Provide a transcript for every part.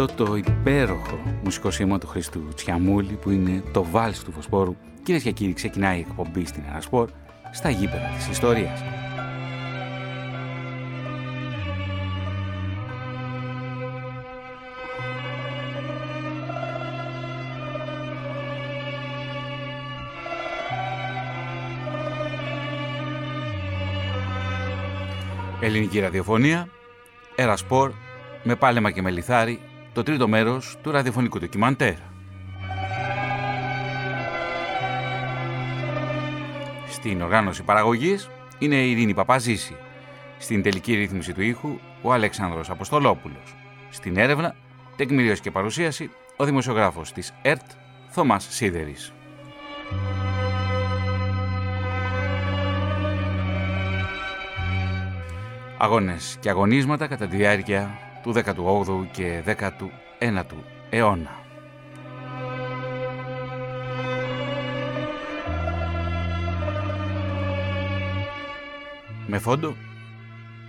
αυτό το υπέροχο μουσικό σήμα του Χριστού Τσιαμούλη που είναι το βάλς του Φωσπόρου. Κυρίες και κύριοι, ξεκινάει η εκπομπή στην Ερασπορ στα γήπεδα της ιστορίας. Ελληνική ραδιοφωνία, Ερασπορ, με πάλεμα και με λιθάρι, το τρίτο μέρος του ραδιοφωνικού ντοκιμαντέρ. Στην οργάνωση παραγωγής είναι η Ειρήνη Παπαζήση. Στην τελική ρύθμιση του ήχου ο Αλέξανδρος Αποστολόπουλος. Στην έρευνα, τεκμηρίωση και παρουσίαση, ο δημοσιογράφος της ΕΡΤ, Θωμάς Σίδερης. Αγώνες και αγωνίσματα κατά τη διάρκεια του 18ου και 19ου αιώνα. Με φόντο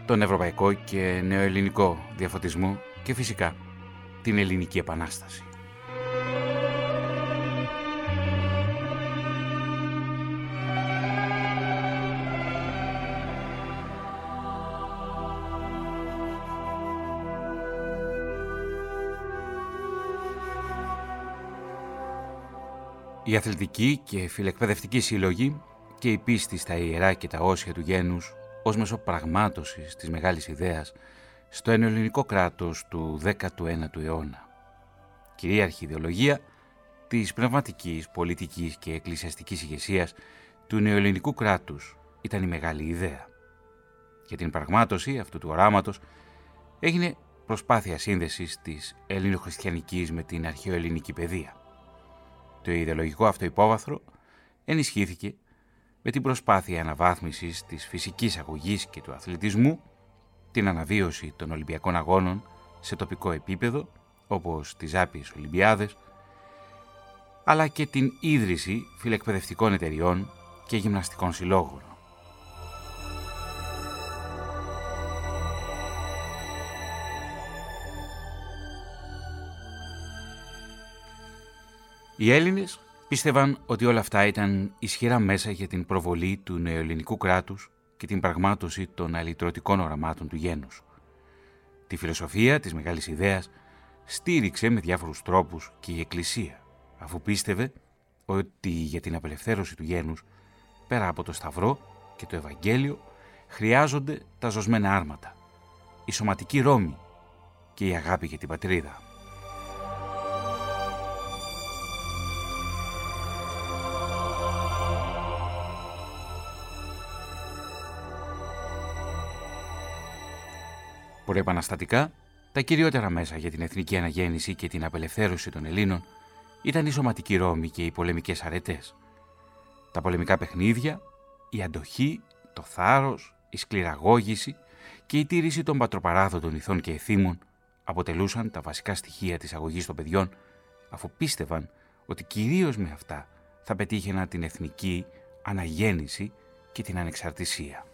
τον ευρωπαϊκό και νεοελληνικό διαφωτισμό και φυσικά την ελληνική επανάσταση. Η αθλητική και φιλεκπαιδευτική σύλλογη και η πίστη στα ιερά και τα όσια του γένους ως μέσο πραγμάτωσης της μεγάλης ιδέας στο ενελληνικό κράτος του 19ου αιώνα. Κυρίαρχη ιδεολογία της πνευματικής, πολιτικής και εκκλησιαστικής ηγεσίας του νεοελληνικού κράτους ήταν η μεγάλη ιδέα. Για την πραγμάτωση αυτού του οράματος έγινε προσπάθεια σύνδεσης της ελληνοχριστιανικής με την αρχαιοελληνική παιδεία. Το ιδεολογικό αυτό υπόβαθρο ενισχύθηκε με την προσπάθεια αναβάθμισης της φυσικής αγωγής και του αθλητισμού, την αναβίωση των Ολυμπιακών Αγώνων σε τοπικό επίπεδο, όπως τις Άπιες Ολυμπιάδες, αλλά και την ίδρυση φιλεκπαιδευτικών εταιριών και γυμναστικών συλλόγων. Οι Έλληνες πίστευαν ότι όλα αυτά ήταν ισχυρά μέσα για την προβολή του νεοελληνικού κράτους και την πραγμάτωση των αλυτρωτικών οραμάτων του γένους. Τη φιλοσοφία της μεγάλης ιδέας στήριξε με διάφορους τρόπους και η Εκκλησία, αφού πίστευε ότι για την απελευθέρωση του γένους, πέρα από το Σταυρό και το Ευαγγέλιο, χρειάζονται τα ζωσμένα άρματα, η σωματική ρόμη και η αγάπη για την πατρίδα. Προεπαναστατικά, τα κυριότερα μέσα για την εθνική αναγέννηση και την απελευθέρωση των Ελλήνων ήταν η σωματική Ρώμη και οι πολεμικές αρετές. Τα πολεμικά παιχνίδια, η αντοχή, το θάρρος, η σκληραγώγηση και η τήρηση των πατροπαράδοτων ηθών και εθήμων αποτελούσαν τα βασικά στοιχεία της αγωγής των παιδιών, αφού πίστευαν ότι κυρίως με αυτά θα πετύχαιναν την εθνική αναγέννηση και την ανεξαρτησία.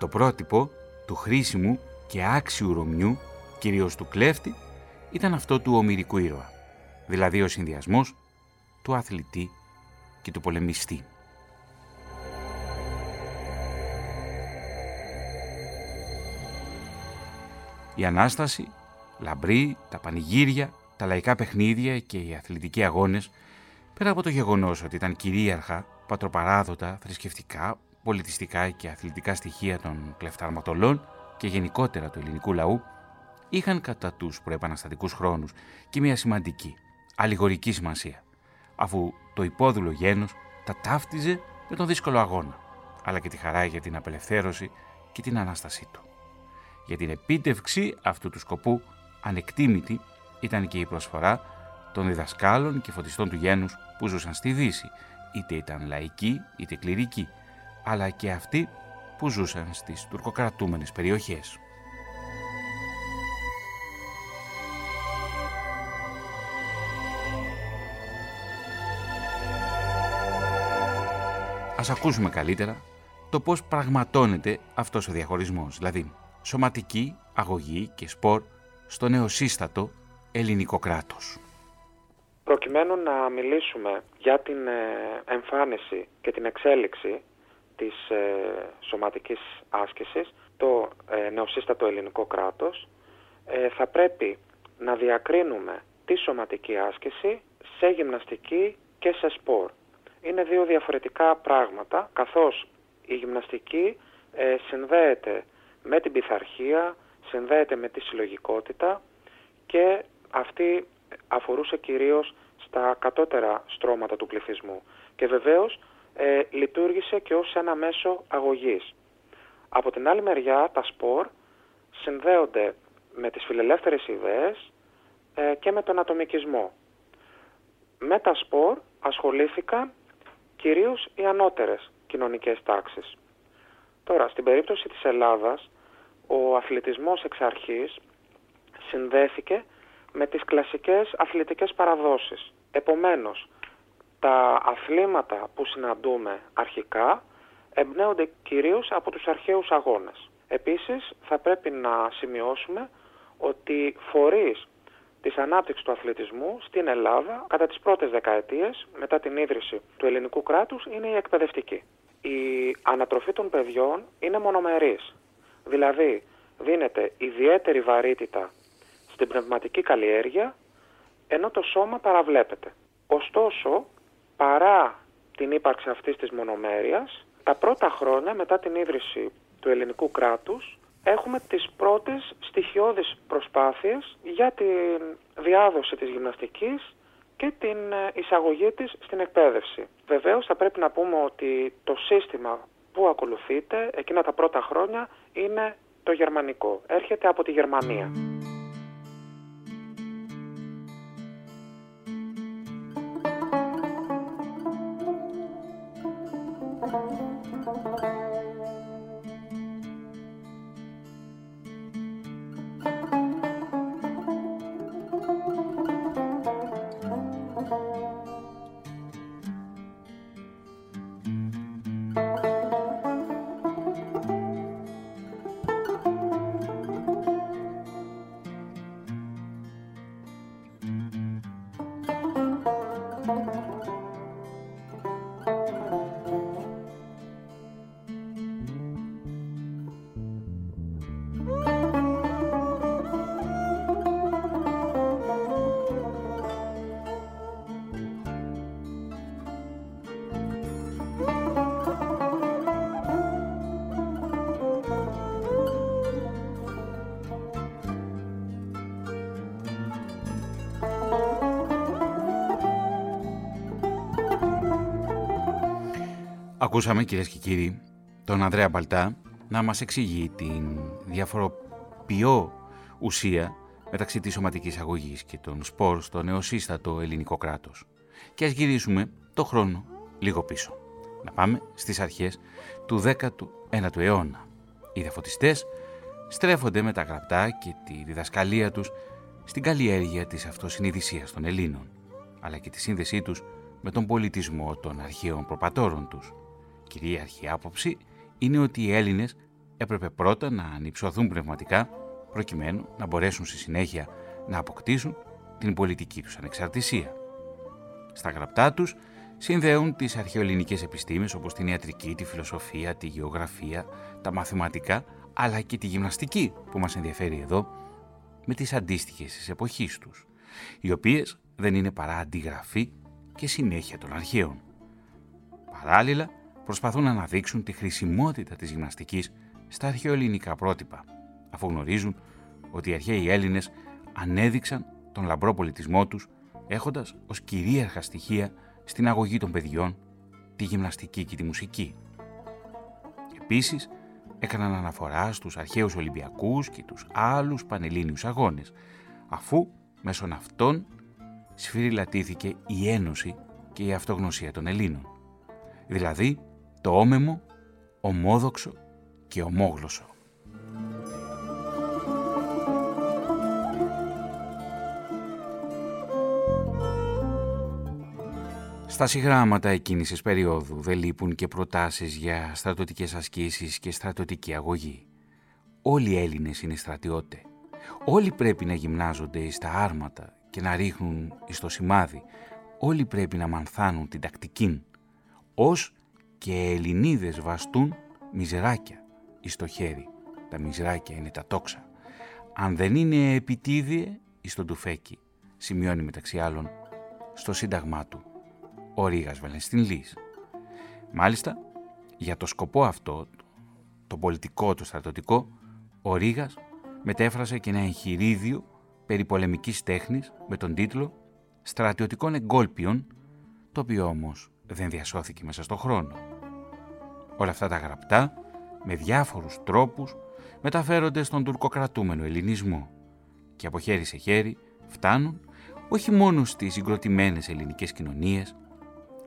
Το πρότυπο του χρήσιμου και άξιου Ρωμιού, κυρίως του κλέφτη, ήταν αυτό του ομυρικού ήρωα, δηλαδή ο συνδυασμός του αθλητή και του πολεμιστή. Η Ανάσταση, λαμπρή, τα πανηγύρια, τα λαϊκά παιχνίδια και οι αθλητικοί αγώνες, πέρα από το γεγονός ότι ήταν κυρίαρχα, πατροπαράδοτα, θρησκευτικά, πολιτιστικά και αθλητικά στοιχεία των κλεφταρματολών και γενικότερα του ελληνικού λαού είχαν κατά τους προεπαναστατικούς χρόνους και μια σημαντική, αλληγορική σημασία, αφού το υπόδουλο γένος τα ταύτιζε με τον δύσκολο αγώνα, αλλά και τη χαρά για την απελευθέρωση και την Ανάστασή του. Για την επίτευξη αυτού του σκοπού ανεκτήμητη ήταν και η προσφορά των διδασκάλων και φωτιστών του γένους που ζούσαν στη Δύση, είτε ήταν λαϊκοί είτε κληρικοί, αλλά και αυτοί που ζούσαν στις τουρκοκρατούμενες περιοχές. Ας ακούσουμε καλύτερα το πώς πραγματώνεται αυτός ο διαχωρισμός, δηλαδή σωματική, αγωγή και σπορ στο νεοσύστατο ελληνικό κράτος. Προκειμένου να μιλήσουμε για την ε, εμφάνιση και την εξέλιξη της ε, σωματικής άσκησης, το ε, νεοσύστατο ελληνικό κράτος, θα πρέπει να διακρίνουμε τη σωματική άσκηση σε γυμναστική και σε σπορ. Είναι δύο διαφορετικά πράγματα, καθώς η γυμναστική συνδέεται με την πειθαρχία, συνδέεται με τη συλλογικότητα και αυτή αφορούσε κυρίως στα κατώτερα στρώματα του πληθυσμού και βεβαίως ε, λειτουργήσε και ως ένα μέσο αγωγής. Από την άλλη μεριά τα σπορ συνδέονται με τις φιλελεύθερες ιδέες ε, και με τον ατομικισμό. Με τα σπορ ασχολήθηκαν κυρίως οι ανώτερες κοινωνικές τάξεις. Τώρα, στην περίπτωση της Ελλάδας, ο αθλητισμός εξ αρχής συνδέθηκε με τις κλασικές αθλητικές παραδόσεις. Επομένως, τα αθλήματα που συναντούμε αρχικά εμπνέονται κυρίως από τους αρχαίους αγώνες. Επίσης, θα πρέπει να σημειώσουμε ότι φορείς της ανάπτυξης του αθλητισμού στην Ελλάδα κατά τις πρώτες δεκαετίες μετά την ίδρυση του ελληνικού κράτους είναι η εκπαιδευτική. Η ανατροφή των παιδιών είναι μονομερής, δηλαδή δίνεται ιδιαίτερη βαρύτητα στην πνευματική καλλιέργεια, ενώ το σώμα παραβλέπεται. Ωστόσο, παρά την ύπαρξη αυτής της μονομέρειας, τα πρώτα χρόνια μετά την ίδρυση του ελληνικού κράτους, έχουμε τις πρώτες στοιχειώδεις προσπάθειες για τη διάδοση της γυμναστικής και την εισαγωγή της στην εκπαίδευση. Βεβαίως θα πρέπει να πούμε ότι το σύστημα που ακολουθείται εκείνα τα πρώτα χρόνια είναι το γερμανικό. Έρχεται από τη Γερμανία. Ακούσαμε κυρίες και κύριοι τον Ανδρέα Μπαλτά να μας εξηγεί την διαφοροποιώ ουσία μεταξύ της σωματικής αγωγής και των σπορ στο νεοσύστατο ελληνικό κράτος. Και ας γυρίσουμε το χρόνο λίγο πίσω. Να πάμε στις αρχές του 19ου αιώνα. Οι διαφωτιστές στρέφονται με τα γραπτά και τη διδασκαλία τους στην καλλιέργεια της αυτοσυνειδησίας των Ελλήνων, αλλά και τη σύνδεσή τους με τον πολιτισμό των αρχαίων προπατόρων τους, κυρίαρχη άποψη είναι ότι οι Έλληνες έπρεπε πρώτα να ανυψωθούν πνευματικά προκειμένου να μπορέσουν στη συνέχεια να αποκτήσουν την πολιτική τους ανεξαρτησία. Στα γραπτά τους συνδέουν τις αρχαιοελληνικές επιστήμες όπως την ιατρική, τη φιλοσοφία, τη γεωγραφία, τα μαθηματικά αλλά και τη γυμναστική που μας ενδιαφέρει εδώ με τις αντίστοιχες της εποχής τους, οι οποίες δεν είναι παρά αντιγραφή και συνέχεια των αρχαίων. Παράλληλα, προσπαθούν να αναδείξουν τη χρησιμότητα της γυμναστικής στα αρχαιοελληνικά πρότυπα, αφού γνωρίζουν ότι οι αρχαίοι Έλληνες ανέδειξαν τον λαμπρό πολιτισμό τους έχοντας ως κυρίαρχα στοιχεία στην αγωγή των παιδιών τη γυμναστική και τη μουσική. Επίσης, έκαναν αναφορά στους αρχαίους Ολυμπιακούς και τους άλλους πανελλήνιους αγώνες, αφού μέσω αυτών σφυριλατήθηκε η ένωση και η αυτογνωσία των Ελλήνων. Δηλαδή, το όμεμο, ομόδοξο και ομόγλωσσο. Στα συγγράμματα εκείνης της περίοδου δεν λείπουν και προτάσεις για στρατοτικές ασκήσεις και στρατοτική αγωγή. Όλοι οι Έλληνες είναι στρατιώτε. Όλοι πρέπει να γυμνάζονται στα άρματα και να ρίχνουν στο σημάδι. Όλοι πρέπει να μανθάνουν την τακτική. Ως και Ελληνίδες βαστούν μιζεράκια εις το χέρι. Τα μιζεράκια είναι τα τόξα. Αν δεν είναι επιτίδιε εις το τουφέκι, σημειώνει μεταξύ άλλων στο σύνταγμά του ο Ρήγας Βαλενστίν Λύς. Μάλιστα, για το σκοπό αυτό, το πολιτικό, το στρατοτικό, ο Ρήγας μετέφρασε και ένα εγχειρίδιο περί πολεμικής τέχνης με τον τίτλο «Στρατιωτικών εγκόλπιων», το οποίο όμως δεν διασώθηκε μέσα στον χρόνο. Όλα αυτά τα γραπτά, με διάφορους τρόπους, μεταφέρονται στον τουρκοκρατούμενο ελληνισμό και από χέρι σε χέρι φτάνουν όχι μόνο στις συγκροτημένες ελληνικές κοινωνίες,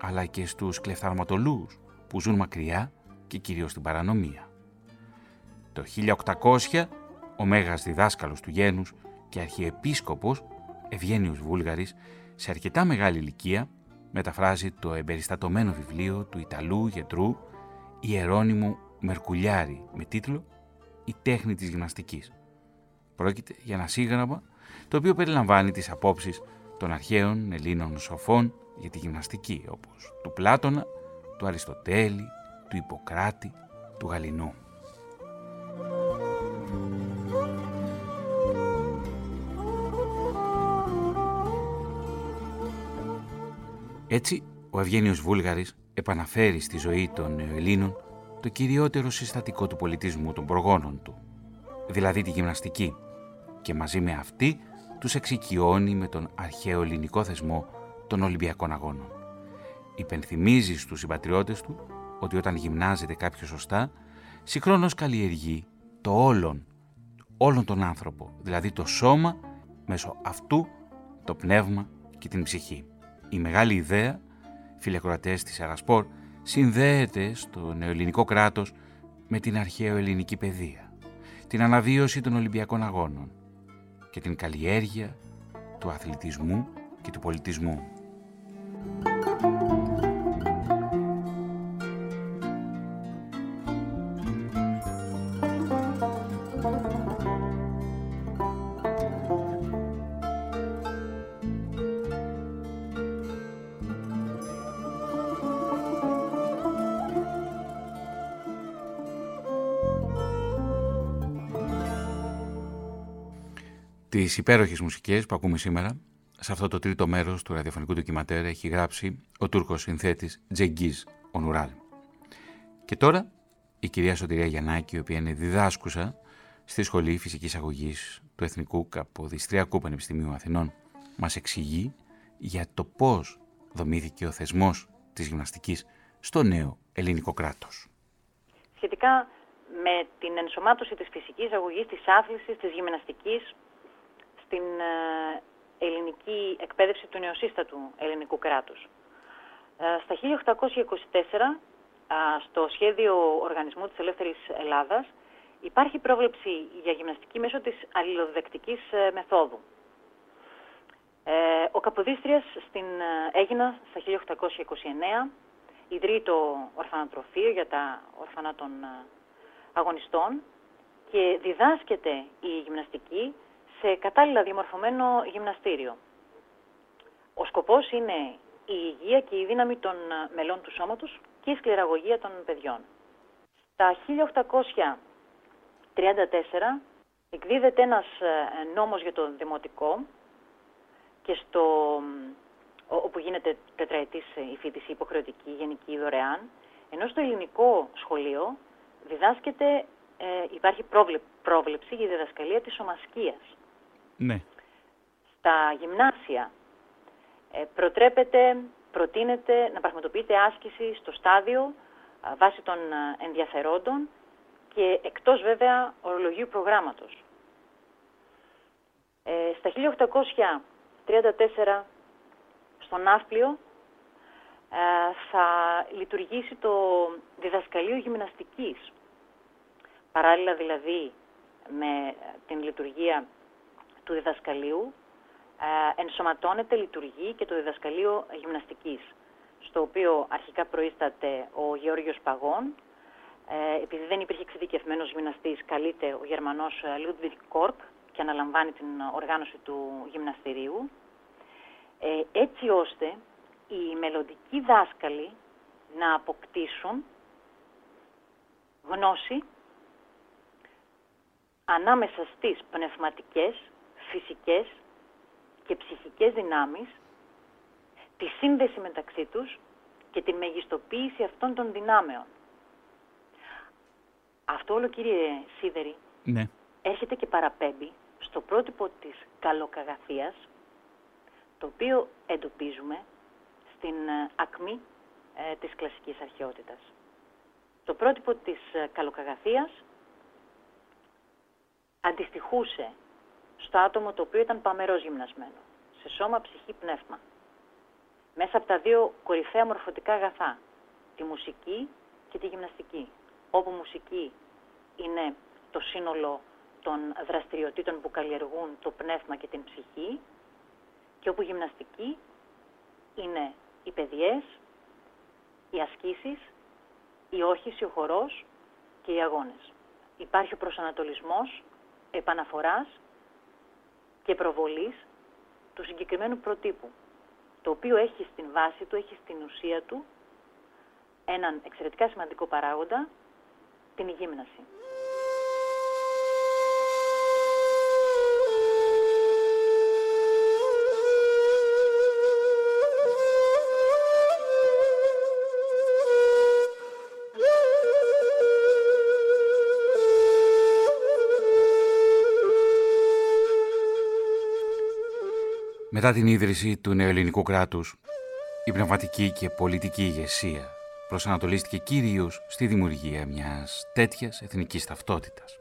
αλλά και στους κλεφθαρματολούς που ζουν μακριά και κυρίως στην παρανομία. Το 1800 ο μέγας διδάσκαλος του γένους και αρχιεπίσκοπος Ευγένιος Βούλγαρης σε αρκετά μεγάλη ηλικία μεταφράζει το εμπεριστατωμένο βιβλίο του Ιταλού γιατρού Ιερώνυμου Μερκουλιάρη με τίτλο «Η τέχνη της γυμναστικής». Πρόκειται για ένα σύγγραμμα το οποίο περιλαμβάνει τις απόψεις των αρχαίων Ελλήνων σοφών για τη γυμναστική όπως του Πλάτωνα, του Αριστοτέλη, του Ιπποκράτη, του Γαλινού. Έτσι, ο Ευγένιος Βούλγαρης επαναφέρει στη ζωή των Ελλήνων το κυριότερο συστατικό του πολιτισμού των προγόνων του, δηλαδή τη γυμναστική, και μαζί με αυτή τους εξοικειώνει με τον αρχαίο ελληνικό θεσμό των Ολυμπιακών Αγώνων. Υπενθυμίζει στους συμπατριώτες του ότι όταν γυμνάζεται κάποιος σωστά, συγχρόνως καλλιεργεί το όλον, όλον τον άνθρωπο, δηλαδή το σώμα, μέσω αυτού το πνεύμα και την ψυχή. Η μεγάλη ιδέα, φιλεκροατές της Αρασπόρ, συνδέεται στο νεοελληνικό κράτος με την αρχαίο ελληνική παιδεία, την αναβίωση των Ολυμπιακών Αγώνων και την καλλιέργεια του αθλητισμού και του πολιτισμού. Τις υπέροχες μουσικές που ακούμε σήμερα, σε αυτό το τρίτο μέρος του ραδιοφωνικού ντοκιματέρ έχει γράψει ο Τούρκος συνθέτης Τζεγγίζ Ονουράλ. Και τώρα η κυρία Σωτηρία Γιαννάκη, η οποία είναι διδάσκουσα στη Σχολή Φυσικής Αγωγής του Εθνικού Καποδιστριακού Πανεπιστημίου Αθηνών, μας εξηγεί για το πώς δομήθηκε ο θεσμός της γυμναστικής στο νέο ελληνικό κράτος. Σχετικά με την ενσωμάτωση της φυσικής αγωγής, της άθλησης, της γυμναστικής στην ε, ελληνική εκπαίδευση του νεοσύστατου ελληνικού κράτους. Ε, στα 1824, στο σχέδιο Οργανισμού της Ελεύθερης Ελλάδας, υπάρχει πρόβλεψη για γυμναστική μέσω της αλληλοδεκτικής ε, μεθόδου. Ο Καποδίστριας στην Έγινα στα 1829, ιδρύει το ορφανοτροφείο για τα ορφανά των αγωνιστών και διδάσκεται η γυμναστική σε κατάλληλα διαμορφωμένο γυμναστήριο. Ο σκοπός είναι η υγεία και η δύναμη των ε, μελών του σώματος και η σκληραγωγία των παιδιών. Τα 1834 εκδίδεται ένας ε, νόμος για το δημοτικό και στο, όπου γίνεται τετραετής η φοιτηση υποχρεωτική, γενική, δωρεάν, ενώ στο ελληνικό σχολείο διδάσκεται, ε, υπάρχει πρόβλεψη για διδασκαλία της ομασκίας. Ναι. Στα γυμνάσια ε, προτρέπεται, προτείνεται να πραγματοποιείται άσκηση στο στάδιο βάσει των ενδιαφερόντων και εκτός βέβαια ορολογίου προγράμματος. Ε, στα 1834 στο Ναύπλιο ε, θα λειτουργήσει το διδασκαλείο γυμναστικής. Παράλληλα δηλαδή με την λειτουργία του διδασκαλίου ε, ενσωματώνεται, λειτουργεί και το διδασκαλείο γυμναστικής. στο οποίο αρχικά προείσταται ο Γεώργιος Παγών, ε, επειδή δεν υπήρχε εξειδικευμένος γυμναστής, καλείται ο Γερμανός Λούντβιγκ Κόρκ και αναλαμβάνει την οργάνωση του γυμναστηρίου, ε, έτσι ώστε οι μελλοντικοί δάσκαλοι να αποκτήσουν γνώση ανάμεσα στις πνευματικές, φυσικές και ψυχικές δυνάμεις, τη σύνδεση μεταξύ τους και τη μεγιστοποίηση αυτών των δυνάμεων. Αυτό όλο κύριε Σίδερη ναι. έρχεται και παραπέμπει στο πρότυπο της καλοκαγαθίας, το οποίο εντοπίζουμε στην ε, ακμή ε, της κλασικής αρχαιότητας. Το πρότυπο της ε, καλοκαγαθίας αντιστοιχούσε στο άτομο το οποίο ήταν παμερός γυμνασμένο, σε σώμα, ψυχή, πνεύμα. Μέσα από τα δύο κορυφαία μορφωτικά αγαθά, τη μουσική και τη γυμναστική, όπου μουσική είναι το σύνολο των δραστηριοτήτων που καλλιεργούν το πνεύμα και την ψυχή και όπου γυμναστική είναι οι παιδιές, οι ασκήσεις, η όχηση, ο χορός και οι αγώνες. Υπάρχει ο προσανατολισμός επαναφοράς και προβολής του συγκεκριμένου προτύπου, το οποίο έχει στην βάση του, έχει στην ουσία του έναν εξαιρετικά σημαντικό παράγοντα, την γύμναση. Μετά την ίδρυση του νεοελληνικού κράτους, η πνευματική και πολιτική ηγεσία προσανατολίστηκε κυρίως στη δημιουργία μιας τέτοιας εθνικής ταυτότητας,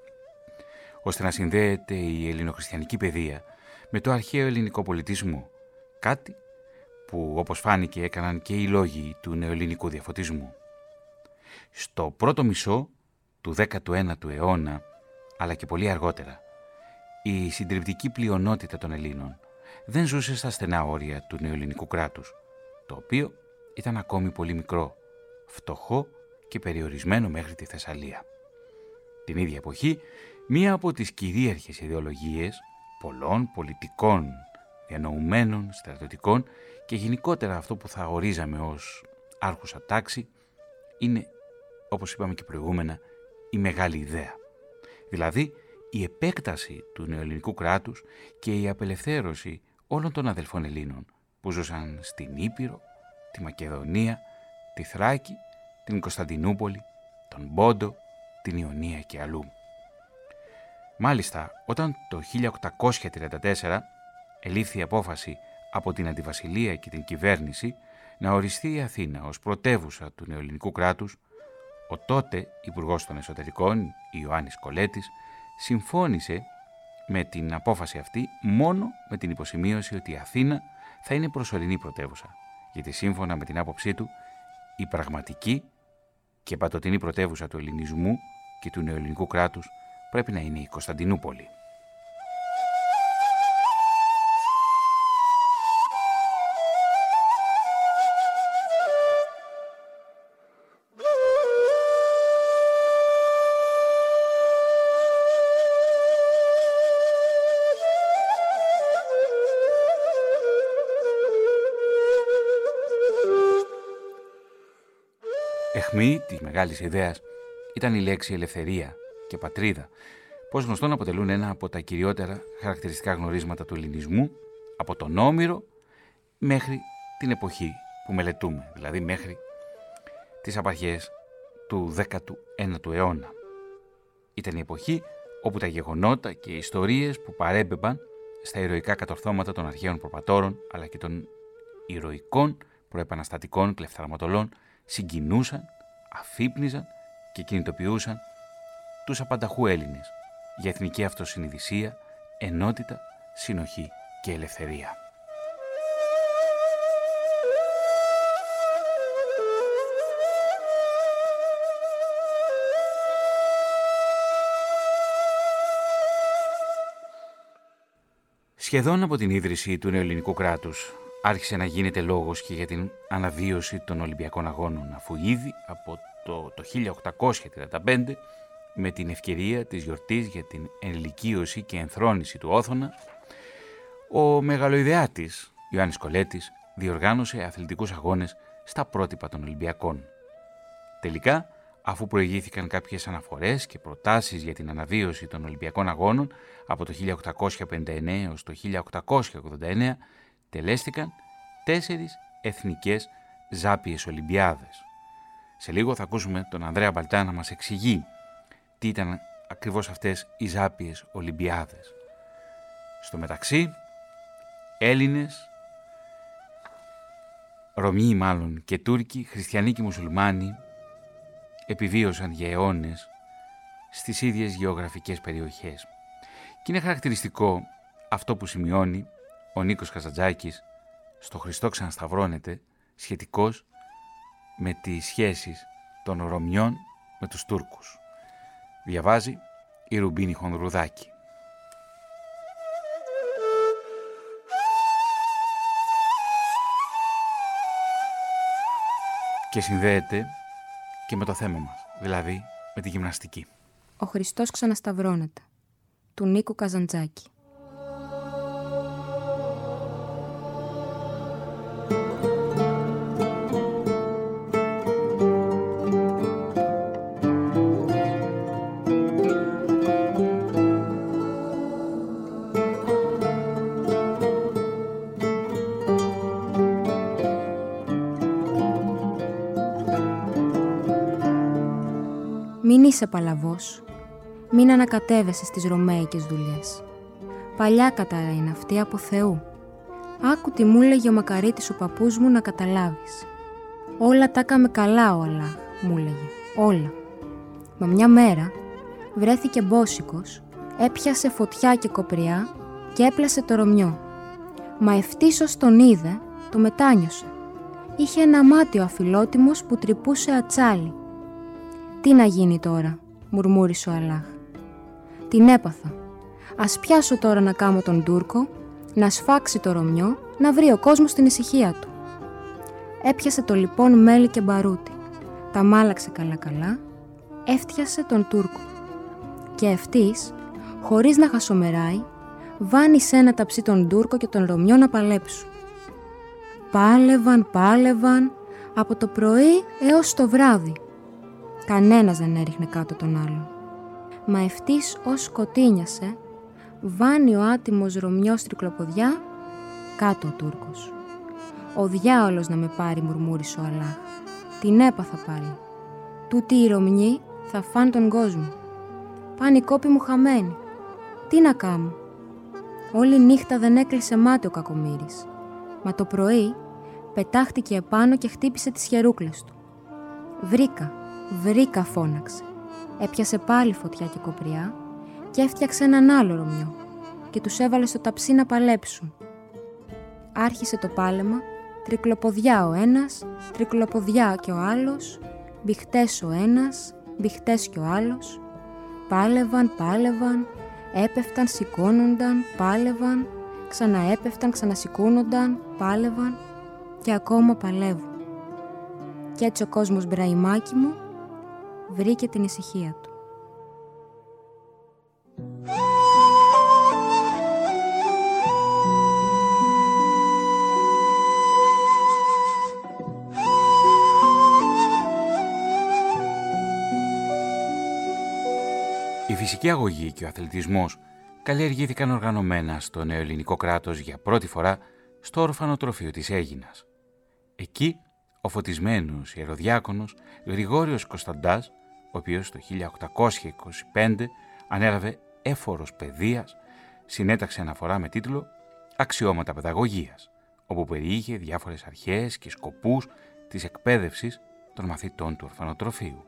ώστε να συνδέεται η ελληνοχριστιανική παιδεία με το αρχαίο ελληνικό πολιτισμό, κάτι που όπως φάνηκε έκαναν και οι λόγοι του νεοελληνικού διαφωτισμού. Στο πρώτο μισό του 19ου αιώνα, αλλά και πολύ αργότερα, η συντριπτική πλειονότητα των Ελλήνων δεν ζούσε στα στενά όρια του νεοελληνικού κράτους, το οποίο ήταν ακόμη πολύ μικρό, φτωχό και περιορισμένο μέχρι τη Θεσσαλία. Την ίδια εποχή, μία από τις κυρίαρχες ιδεολογίες πολλών πολιτικών, διανοουμένων, στρατιωτικών και γενικότερα αυτό που θα ορίζαμε ως άρχουσα τάξη είναι, όπως είπαμε και προηγούμενα, η μεγάλη ιδέα. Δηλαδή, η επέκταση του νεοελληνικού κράτους και η απελευθέρωση όλων των αδελφών Ελλήνων που ζούσαν στην Ήπειρο, τη Μακεδονία, τη Θράκη, την Κωνσταντινούπολη, τον Πόντο, την Ιωνία και αλλού. Μάλιστα, όταν το 1834 ελήφθη η απόφαση από την Αντιβασιλεία και την κυβέρνηση να οριστεί η Αθήνα ως πρωτεύουσα του νεοελληνικού κράτους, ο τότε Υπουργός των Εσωτερικών, Ιωάννης Κολέτης, συμφώνησε με την απόφαση αυτή μόνο με την υποσημείωση ότι η Αθήνα θα είναι προσωρινή πρωτεύουσα, γιατί σύμφωνα με την άποψή του η πραγματική και πατοτινή πρωτεύουσα του ελληνισμού και του νεοελληνικού κράτους πρέπει να είναι η Κωνσταντινούπολη. Αιχμή της μεγάλης ιδέας ήταν η λέξη ελευθερία και πατρίδα, που γνωστόν αποτελούν ένα από τα κυριότερα χαρακτηριστικά γνωρίσματα του ελληνισμού, από τον Όμηρο μέχρι την εποχή που μελετούμε, δηλαδή μέχρι τις απαρχές του 19ου αιώνα. Ήταν η εποχή όπου τα γεγονότα και οι ιστορίες που παρέμπεμπαν στα ηρωικά κατορθώματα των αρχαίων προπατόρων αλλά και των ηρωικών προεπαναστατικών κλεφθαρματολών συγκινούσαν αφύπνιζαν και κινητοποιούσαν τους απανταχού Έλληνες για εθνική αυτοσυνειδησία, ενότητα, συνοχή και ελευθερία. Σχεδόν από την ίδρυση του νεοελληνικού κράτους άρχισε να γίνεται λόγος και για την αναβίωση των Ολυμπιακών Αγώνων αφού ήδη από το, το 1835 με την ευκαιρία της γιορτής για την ενηλικίωση και ενθρόνηση του Όθωνα ο μεγαλοειδεάτης Ιωάννης Κολέτης διοργάνωσε αθλητικούς αγώνες στα πρότυπα των Ολυμπιακών. Τελικά, αφού προηγήθηκαν κάποιες αναφορές και προτάσεις για την αναβίωση των Ολυμπιακών Αγώνων από το 1859 έως το 1889, τελέστηκαν τέσσερις εθνικές ζάπιες Ολυμπιάδες. Σε λίγο θα ακούσουμε τον Ανδρέα Μπαλτά να μας εξηγεί τι ήταν ακριβώς αυτές οι ζάπιες Ολυμπιάδες. Στο μεταξύ, Έλληνες, Ρωμιοί μάλλον και Τούρκοι, Χριστιανοί και Μουσουλμάνοι επιβίωσαν για αιώνες στις ίδιες γεωγραφικές περιοχές. Και είναι χαρακτηριστικό αυτό που σημειώνει ο Νίκος Καζαντζάκης στο Χριστό ξανασταυρώνεται σχετικός με τις σχέσεις των Ρωμιών με τους Τούρκους. Διαβάζει η Ρουμπίνη Χονδρουδάκη. Και συνδέεται και με το θέμα μας, δηλαδή με τη γυμναστική. Ο Χριστός ξανασταυρώνεται, του Νίκου Καζαντζάκη. Είσαι παλαβός. Μην ανακατεύεσαι στις ρωμαϊκές δουλειές. Παλιά κατάρα είναι αυτή από Θεού. Άκου τι μου έλεγε ο μακαρίτης ο παππούς μου να καταλάβεις. Όλα τα έκαμε καλά ο Αλλάχ, μου έλεγε. Όλα. Μα μια μέρα βρέθηκε μπόσικος, έπιασε φωτιά και κοπριά και έπλασε το ρωμιό. Μα ευτύσως τον είδε, το μετάνιωσε. Είχε ένα μάτι ο αφιλότιμος που τρυπούσε ατσάλι «Τι να γίνει τώρα», μουρμούρισε ο Αλάχ. «Την έπαθα. Ας πιάσω τώρα να κάμω τον Τούρκο, να σφάξει το Ρωμιό, να βρει ο κόσμος την ησυχία του». Έπιασε το λοιπόν μέλι και μπαρούτι. Τα μάλαξε καλά-καλά, έφτιασε τον Τούρκο. Και ευτής, χωρίς να χασομεράει, βάνει ένα ταψί τον Τούρκο και τον Ρωμιό να παλέψουν. Πάλευαν, πάλευαν, από το πρωί έως το βράδυ, Κανένας δεν έριχνε κάτω τον άλλον. Μα ευτής ως σκοτίνιασε, βάνει ο άτιμος Ρωμιός τρικλοποδιά, κάτω ο Τούρκος. «Ο διάολος να με πάρει», μουρμούρισε ο Αλάχ. «Την έπαθα πάλι. Τούτοι οι Ρωμιοί θα φάν τον κόσμο. Πάνε οι κόποι μου χαμένοι. Τι να κάνω». Όλη νύχτα δεν έκλεισε μάτι ο κακομύρης. Μα το πρωί πετάχτηκε επάνω και χτύπησε τις χερούκλες του. «Βρήκα», Βρήκα φώναξε. Έπιασε πάλι φωτιά και κοπριά και έφτιαξε έναν άλλο ρωμιό και τους έβαλε στο ταψί να παλέψουν. Άρχισε το πάλεμα, τρικλοποδιά ο ένας, τρικλοποδιά και ο άλλος, μπιχτές ο ένας, μπιχτές και ο άλλος. Πάλευαν, πάλευαν, έπεφταν, σηκώνονταν, πάλευαν, ξαναέπεφταν, ξανασηκώνονταν, πάλευαν και ακόμα παλεύουν. Κι έτσι ο κόσμος μπραϊμάκι μου βρήκε την ησυχία του. Η φυσική αγωγή και ο αθλητισμός καλλιεργήθηκαν οργανωμένα στο νεοελληνικό κράτος για πρώτη φορά στο ορφανοτροφείο της Αίγινας. Εκεί ο φωτισμένος ιεροδιάκονος Γρηγόριος Κωνσταντάς ο οποίος το 1825 ανέλαβε έφορος παιδείας, συνέταξε αναφορά με τίτλο «Αξιώματα παιδαγωγίας», όπου περιείχε διάφορες αρχές και σκοπούς της εκπαίδευσης των μαθητών του ορφανοτροφείου.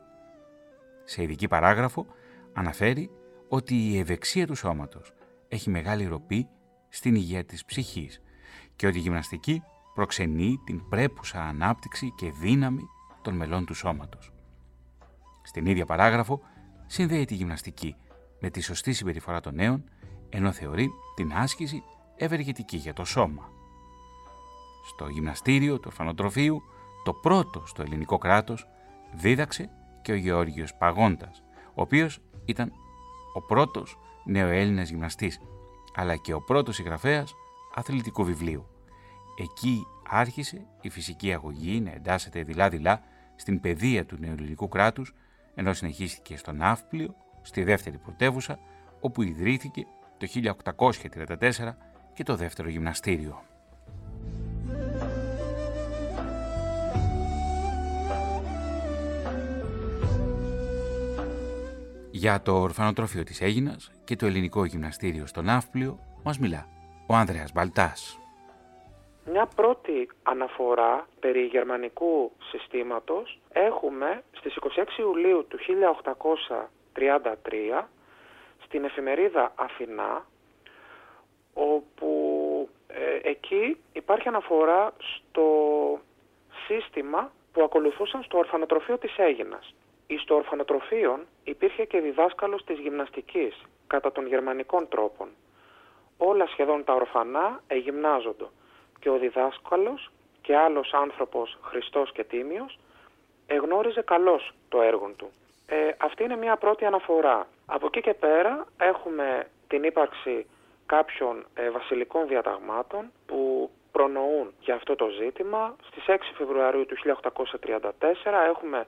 Σε ειδική παράγραφο αναφέρει ότι η ευεξία του σώματος έχει μεγάλη ροπή στην υγεία της ψυχής και ότι η γυμναστική προξενεί την πρέπουσα ανάπτυξη και δύναμη των μελών του σώματος. Στην ίδια παράγραφο συνδέει τη γυμναστική με τη σωστή συμπεριφορά των νέων, ενώ θεωρεί την άσκηση ευεργετική για το σώμα. στο γυμναστήριο του ορφανοτροφείου, το πρώτο στο ελληνικό κράτος, δίδαξε και ο Γεώργιος Παγόντας, ο οποίος ήταν ο πρώτος νεοέλληνας γυμναστής, αλλά και ο πρώτος συγγραφέας αθλητικού βιβλίου. Εκεί άρχισε η φυσική αγωγή να εντάσσεται δειλά-δειλά στην παιδεία του νεοελληνικού κράτους, ενώ συνεχίστηκε στο Ναύπλιο, στη δεύτερη πρωτεύουσα, όπου ιδρύθηκε το 1834 και το δεύτερο γυμναστήριο. Για το ορφανοτρόφιο της Έγινας και το ελληνικό γυμναστήριο στο Ναύπλιο μας μιλά ο Ανδρέας Μπαλτάς. Μια πρώτη αναφορά περί γερμανικού συστήματος έχουμε στις 26 Ιουλίου του 1833 στην εφημερίδα Αθηνά όπου ε, εκεί υπάρχει αναφορά στο σύστημα που ακολουθούσαν στο ορφανοτροφείο της Έγινας. Στο ορφανοτροφείο υπήρχε και διδάσκαλος της γυμναστικής κατά των γερμανικών τρόπων. Όλα σχεδόν τα ορφανά εγυμνάζονται και ο διδάσκαλος και άλλος άνθρωπος Χριστός και Τίμιος εγνώριζε καλώς το έργο του. Ε, αυτή είναι μια πρώτη αναφορά. Από εκεί και πέρα έχουμε την ύπαρξη κάποιων ε, βασιλικών διαταγμάτων που προνοούν για αυτό το ζήτημα. Στις 6 Φεβρουαρίου του 1834 έχουμε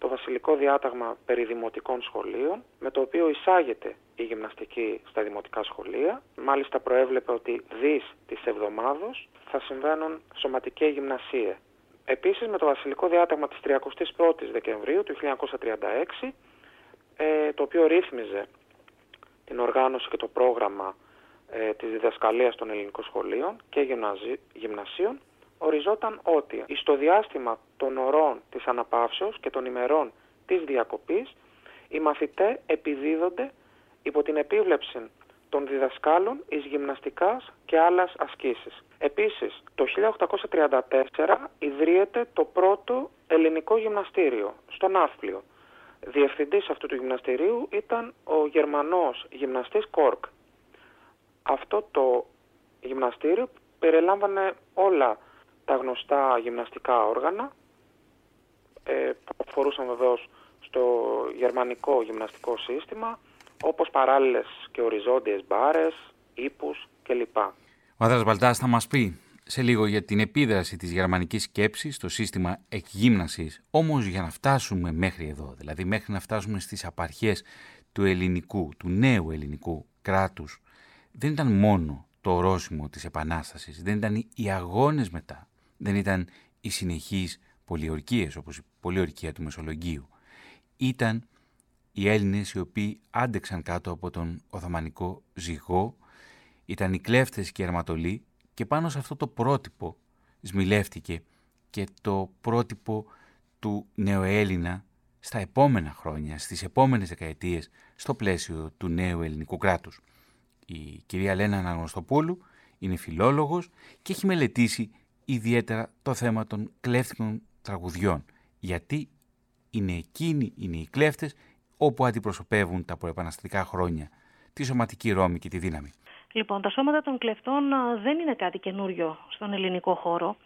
το βασιλικό διάταγμα περί δημοτικών σχολείων, με το οποίο εισάγεται η γυμναστική στα δημοτικά σχολεία. Μάλιστα προέβλεπε ότι δις της εβδομάδος θα συμβαίνουν σωματική γυμνασία. Επίσης με το βασιλικό διάταγμα της 31ης Δεκεμβρίου του 1936, ε, το οποίο ρύθμιζε την οργάνωση και το πρόγραμμα ε, της διδασκαλίας των ελληνικών σχολείων και γυμνασίων, οριζόταν ότι στο διάστημα των ωρών της αναπαύσεως και των ημερών της διακοπής οι μαθητές επιδίδονται υπό την επίβλεψη των διδασκάλων εις γυμναστικάς και άλλας ασκήσεις. Επίσης, το 1834 ιδρύεται το πρώτο ελληνικό γυμναστήριο στο Ναύπλιο. Διευθυντής αυτού του γυμναστηρίου ήταν ο Γερμανός γυμναστής Κόρκ. Αυτό το γυμναστήριο περιλάμβανε όλα τα γνωστά γυμναστικά όργανα ε, που αφορούσαν βεβαίως στο γερμανικό γυμναστικό σύστημα όπως παράλληλες και οριζόντιες μπάρες, ύπους κλπ. Ο Άδρας Μπαλτάς θα μας πει σε λίγο για την επίδραση της γερμανικής σκέψης στο σύστημα εκγύμνασης. Όμως για να φτάσουμε μέχρι εδώ, δηλαδή μέχρι να φτάσουμε στις απαρχές του ελληνικού, του νέου ελληνικού κράτους, δεν ήταν μόνο το ορόσημο της Επανάστασης, δεν ήταν οι αγώνες μετά, δεν ήταν οι συνεχείς πολιορκίες όπως η πολιορκία του Μεσολογγίου. Ήταν οι Έλληνες οι οποίοι άντεξαν κάτω από τον Οθωμανικό ζυγό, ήταν οι κλέφτες και οι αρματολοί και πάνω σε αυτό το πρότυπο σμιλεύτηκε και το πρότυπο του νεοέλληνα στα επόμενα χρόνια, στις επόμενες δεκαετίες, στο πλαίσιο του νέου ελληνικού κράτους. Η κυρία Λένα Αναγνωστοπούλου είναι φιλόλογος και έχει μελετήσει ιδιαίτερα το θέμα των κλέφτικων τραγουδιών. Γιατί είναι εκείνοι, είναι οι κλέφτες, όπου αντιπροσωπεύουν τα προεπαναστατικά χρόνια τη σωματική ρόμη και τη δύναμη. Λοιπόν, τα σώματα των κλεφτών δεν είναι κάτι καινούριο στον ελληνικό χώρο.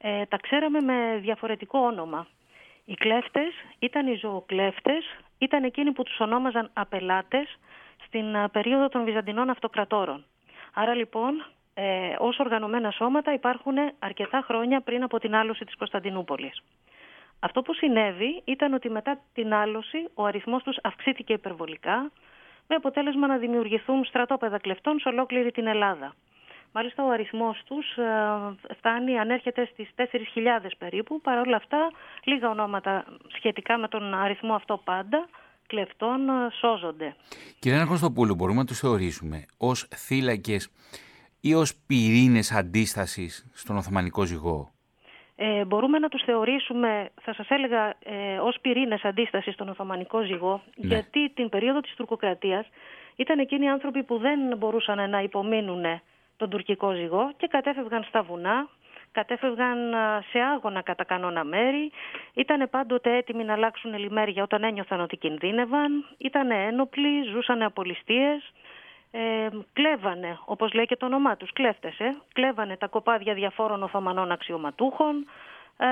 Ε, τα ξέραμε με διαφορετικό όνομα. Οι κλέφτες ήταν οι ζωοκλέφτες, ήταν εκείνοι που τους ονόμαζαν απελάτες στην περίοδο των Βυζαντινών Αυτοκρατόρων. Άρα λοιπόν ε, ως οργανωμένα σώματα υπάρχουν αρκετά χρόνια πριν από την άλωση της Κωνσταντινούπολης. Αυτό που συνέβη ήταν ότι μετά την άλωση ο αριθμός τους αυξήθηκε υπερβολικά με αποτέλεσμα να δημιουργηθούν στρατόπεδα κλεφτών σε ολόκληρη την Ελλάδα. Μάλιστα ο αριθμός τους ε, φτάνει, ανέρχεται στις 4.000 περίπου. Παρ' όλα αυτά λίγα ονόματα σχετικά με τον αριθμό αυτό πάντα κλεφτών ε, σώζονται. Κύριε Ναρκοστοπούλου, μπορούμε να τους θεωρήσουμε ως θύλακες ή ως πυρήνες αντίστασης στον Οθωμανικό ζυγό; Ε, μπορούμε να τους θεωρήσουμε, θα σας έλεγα, ε, ως πυρήνες αντίστασης στον Οθωμανικό ζυγό, ναι. γιατί την περίοδο της τουρκοκρατίας ήταν εκείνοι οι άνθρωποι που δεν μπορούσαν να υπομείνουν τον τουρκικό ζυγό και κατέφευγαν στα βουνά, κατέφευγαν σε άγωνα κατά κανόνα μέρη, ήταν πάντοτε έτοιμοι να αλλάξουν λιμέρια όταν ένιωθαν ότι κινδύνευαν, ήταν ένοπλοι, ζούσαν απολυστίες, ε, κλέβανε, όπως λέει και το όνομά τους, κλέφτες, ε, κλέβανε τα κοπάδια διαφόρων Οθωμανών αξιωματούχων, ε,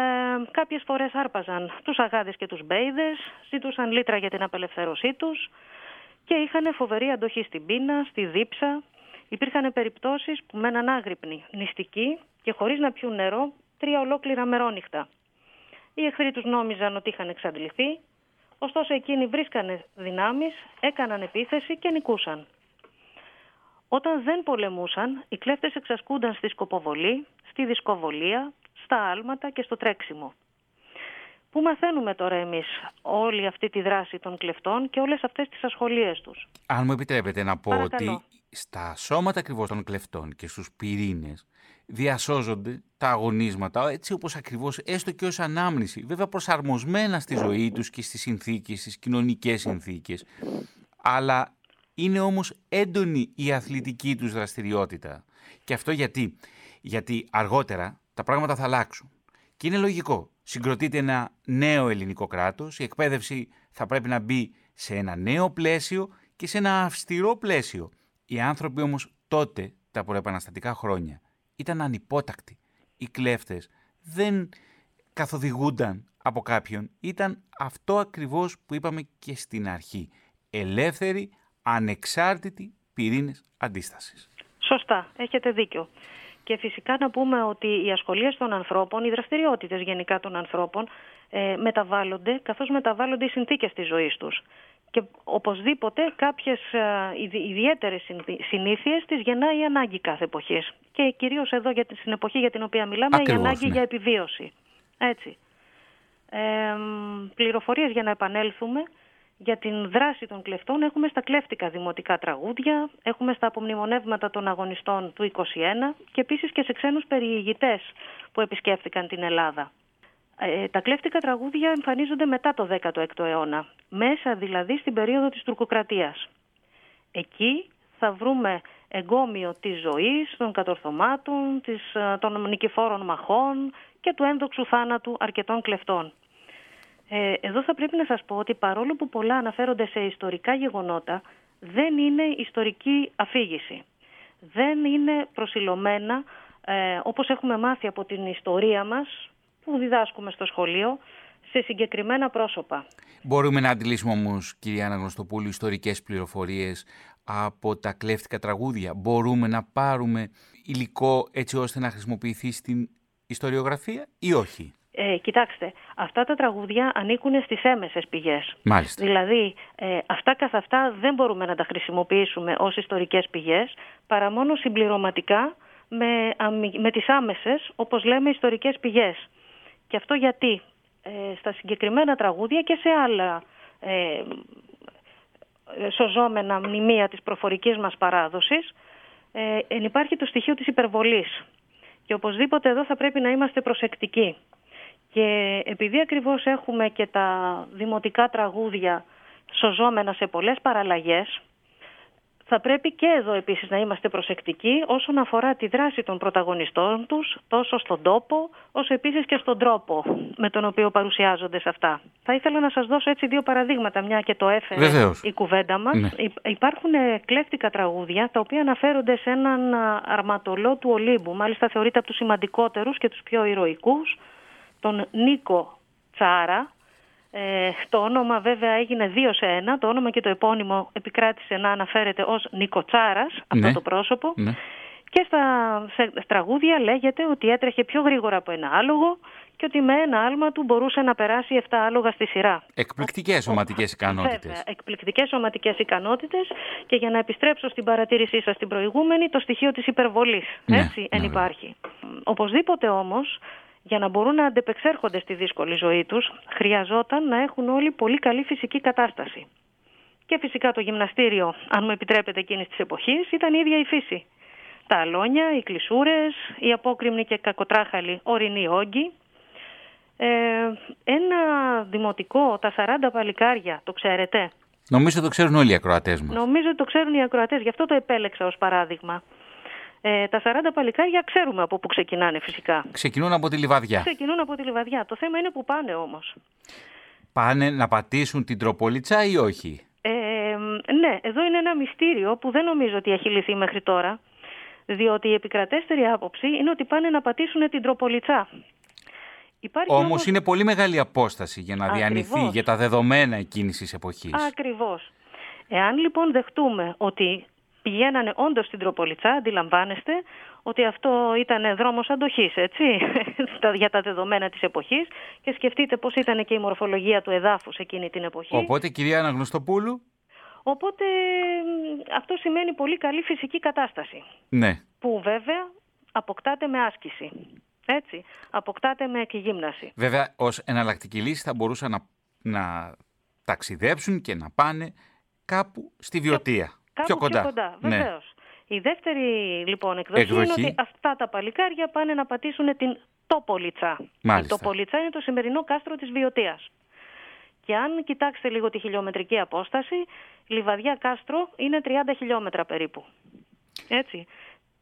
κάποιες φορές άρπαζαν τους αγάδες και τους μπέιδες, ζητούσαν λίτρα για την απελευθέρωσή τους και είχαν φοβερή αντοχή στην πείνα, στη δίψα. Υπήρχαν περιπτώσεις που μέναν άγρυπνοι, νηστικοί και χωρίς να πιούν νερό τρία ολόκληρα μερόνυχτα. Οι εχθροί τους νόμιζαν ότι είχαν εξαντληθεί, ωστόσο εκείνοι βρίσκανε δυνάμεις, έκαναν επίθεση και νικούσαν. Όταν δεν πολεμούσαν, οι κλέφτες εξασκούνταν στη σκοποβολή, στη δισκοβολία, στα άλματα και στο τρέξιμο. Πού μαθαίνουμε τώρα εμείς όλη αυτή τη δράση των κλεφτών και όλες αυτές τις ασχολίες τους; Αν μου επιτρέπετε να πω ότι στα σώματα ακριβώς των κλεφτών και στους πυρήνες διασώζονται τα αγωνίσματα έτσι όπως ακριβώς έστω και ως ανάμνηση βέβαια προσαρμοσμένα στη ζωή τους και στις συνθήκες, στις κοινωνικές συνθήκες αλλά είναι όμως έντονη η αθλητική τους δραστηριότητα και αυτό γιατί, γιατί αργότερα τα πράγματα θα αλλάξουν και είναι λογικό συγκροτείται ένα νέο ελληνικό κράτος η εκπαίδευση θα πρέπει να μπει σε ένα νέο πλαίσιο και σε ένα αυστηρό πλαίσιο οι άνθρωποι όμως τότε τα προεπαναστατικά χρόνια ήταν ανυπότακτοι. Οι κλέφτες δεν καθοδηγούνταν από κάποιον. Ήταν αυτό ακριβώς που είπαμε και στην αρχή. Ελεύθεροι, ανεξάρτητοι πυρήνες αντίστασης. Σωστά, έχετε δίκιο. Και φυσικά να πούμε ότι οι ασχολίες των ανθρώπων, οι δραστηριότητες γενικά των ανθρώπων ε, μεταβάλλονται καθώς μεταβάλλονται οι συνθήκες της ζωής τους και οπωσδήποτε κάποιες ε, ιδιαίτερες συνήθειες τις γεννάει η ανάγκη κάθε εποχής. Και κυρίως εδώ για, στην εποχή για την οποία μιλάμε Ακριβώς, η ανάγκη ναι. για επιβίωση. Έτσι. Ε, πληροφορίες για να επανέλθουμε για την δράση των κλεφτών έχουμε στα κλέφτικα δημοτικά τραγούδια, έχουμε στα απομνημονεύματα των αγωνιστών του 21 και επίσης και σε ξένους περιηγητές που επισκέφθηκαν την Ελλάδα. Ε, τα κλέφτικα τραγούδια εμφανίζονται μετά το 16ο αιώνα, μέσα δηλαδή στην περίοδο της τουρκοκρατίας. Εκεί θα βρούμε εγκόμιο της ζωής, των κατορθωμάτων, της, των νικηφόρων μαχών και του ένδοξου θάνατου αρκετών κλεφτών. Ε, εδώ θα πρέπει να σας πω ότι παρόλο που πολλά αναφέρονται σε ιστορικά γεγονότα, δεν είναι ιστορική αφήγηση. Δεν είναι προσιλωμένα, ε, όπως έχουμε μάθει από την ιστορία μας, που διδάσκουμε στο σχολείο σε συγκεκριμένα πρόσωπα. Μπορούμε να αντιλήσουμε όμως, κυρία Αναγνωστοπούλου, ιστορικές πληροφορίες από τα κλέφτικα τραγούδια. Μπορούμε να πάρουμε υλικό έτσι ώστε να χρησιμοποιηθεί στην ιστοριογραφία ή όχι; Ε, κοιτάξτε, αυτά τα τραγούδια ανήκουν στις έμεσες πηγές. Μάλιστα. Δηλαδή, ε, αυτά καθ' αυτά δεν μπορούμε να τα χρησιμοποιήσουμε ως ιστορικές πηγές, παρά μόνο συμπληρωματικά με, με τις άμεσες, όπως λέμε, ιστορικές πηγές. Και αυτό γιατί ε, στα συγκεκριμένα τραγούδια και σε άλλα ε, σωζόμενα μνημεία της προφορικής μας παράδοσης ε, υπάρχει το στοιχείο της υπερβολής. Και οπωσδήποτε εδώ θα πρέπει να είμαστε προσεκτικοί. Και επειδή ακριβώς έχουμε και τα δημοτικά τραγούδια σωζόμενα σε πολλές παραλλαγές, θα πρέπει και εδώ επίσης να είμαστε προσεκτικοί όσον αφορά τη δράση των πρωταγωνιστών τους τόσο στον τόπο όσο επίσης και στον τρόπο με τον οποίο παρουσιάζονται σε αυτά. Θα ήθελα να σας δώσω έτσι δύο παραδείγματα μια και το έφερε Βεβαίως. η κουβέντα μας. Ναι. Υπάρχουν ε, κλέφτικα τραγούδια τα οποία αναφέρονται σε έναν α, αρματολό του Ολύμπου. Μάλιστα θεωρείται από τους σημαντικότερους και τους πιο ηρωικούς τον Νίκο Τσάρα ε, το όνομα βέβαια έγινε δύο σε ένα. Το όνομα και το επώνυμο επικράτησε να αναφέρεται ως Νικοτσάρας, αυτό Ναι. το πρόσωπο. Ναι. Και στα σε, τραγούδια λέγεται ότι έτρεχε πιο γρήγορα από ένα άλογο και ότι με ένα άλμα του μπορούσε να περάσει 7 άλογα στη σειρά. Εκπληκτικές σωματικές ικανότητες. Βέβαια, εκπληκτικές σωματικές ικανότητες και για να επιστρέψω στην παρατήρησή σας την προηγούμενη, το στοιχείο της υπερβολής, Ναι, έτσι, ναι, εν βέβαια. υπάρχει. Οπωσδήποτε όμως, για να μπορούν να αντεπεξέρχονται στη δύσκολη ζωή τους, χρειαζόταν να έχουν όλοι πολύ καλή φυσική κατάσταση. Και φυσικά το γυμναστήριο, αν μου επιτρέπετε εκείνης της εποχής, ήταν η ίδια η φύση. Τα αλόνια, οι κλεισούρες, οι απόκριμνοι και κακοτράχαλοι ορεινοί όγκοι. Ε, ένα δημοτικό, τα 40 παλικάρια, το ξέρετε; Νομίζω το ξέρουν όλοι οι ακροατές μας. Νομίζω ότι το ξέρουν οι ακροατές, γι' αυτό το επέλεξα ως παράδειγμα. Ε, τα 40 παλικάρια ξέρουμε από πού ξεκινάνε φυσικά. Ξεκινούν από τη λιβαδιά. Ξεκινούν από τη Λιβαδιά. Το θέμα είναι που πάνε όμως. Πάνε να πατήσουν την τροπολίτσα ή όχι; Ε, ναι, εδώ είναι ένα μυστήριο που δεν νομίζω ότι έχει λυθεί μέχρι τώρα. Διότι η επικρατέστερη άποψη είναι ότι πάνε να πατήσουν την τροπολιτσά. Υπάρχει όμως, είναι πολύ μεγάλη απόσταση για να Ακριβώς. διανυθεί για τα δεδομένα εκείνης της εποχής. Ακριβώς. Εάν λοιπόν δεχτούμε ότι πηγαίνανε όντως στην Τροπολιτσά, αντιλαμβάνεστε ότι αυτό ήταν δρόμος αντοχής, έτσι, για τα δεδομένα της εποχής και σκεφτείτε πώς ήταν και η μορφολογία του εδάφους εκείνη την εποχή. Οπότε, κυρία Αναγνωστοπούλου; Οπότε αυτό σημαίνει πολύ καλή φυσική κατάσταση. Ναι. Που βέβαια αποκτάται με άσκηση. Έτσι, αποκτάται με εκγύμναση. Βέβαια, ως εναλλακτική λύση θα μπορούσαν να, να ταξιδέψουν και να πάνε κάπου στη Βιωτία. Κάπου πιο κοντά. Πιο κοντά ναι. βεβαίως. Η δεύτερη λοιπόν εκδοχή, εκδοχή, είναι ότι αυτά τα παλικάρια πάνε να πατήσουν την Τόπολιτσα. Μάλιστα. Η Τόπολιτσα είναι το σημερινό κάστρο της Βιωτίας. Και αν κοιτάξετε λίγο τη χιλιομετρική απόσταση, Λιβαδιά Κάστρο είναι 30 χιλιόμετρα περίπου. Έτσι.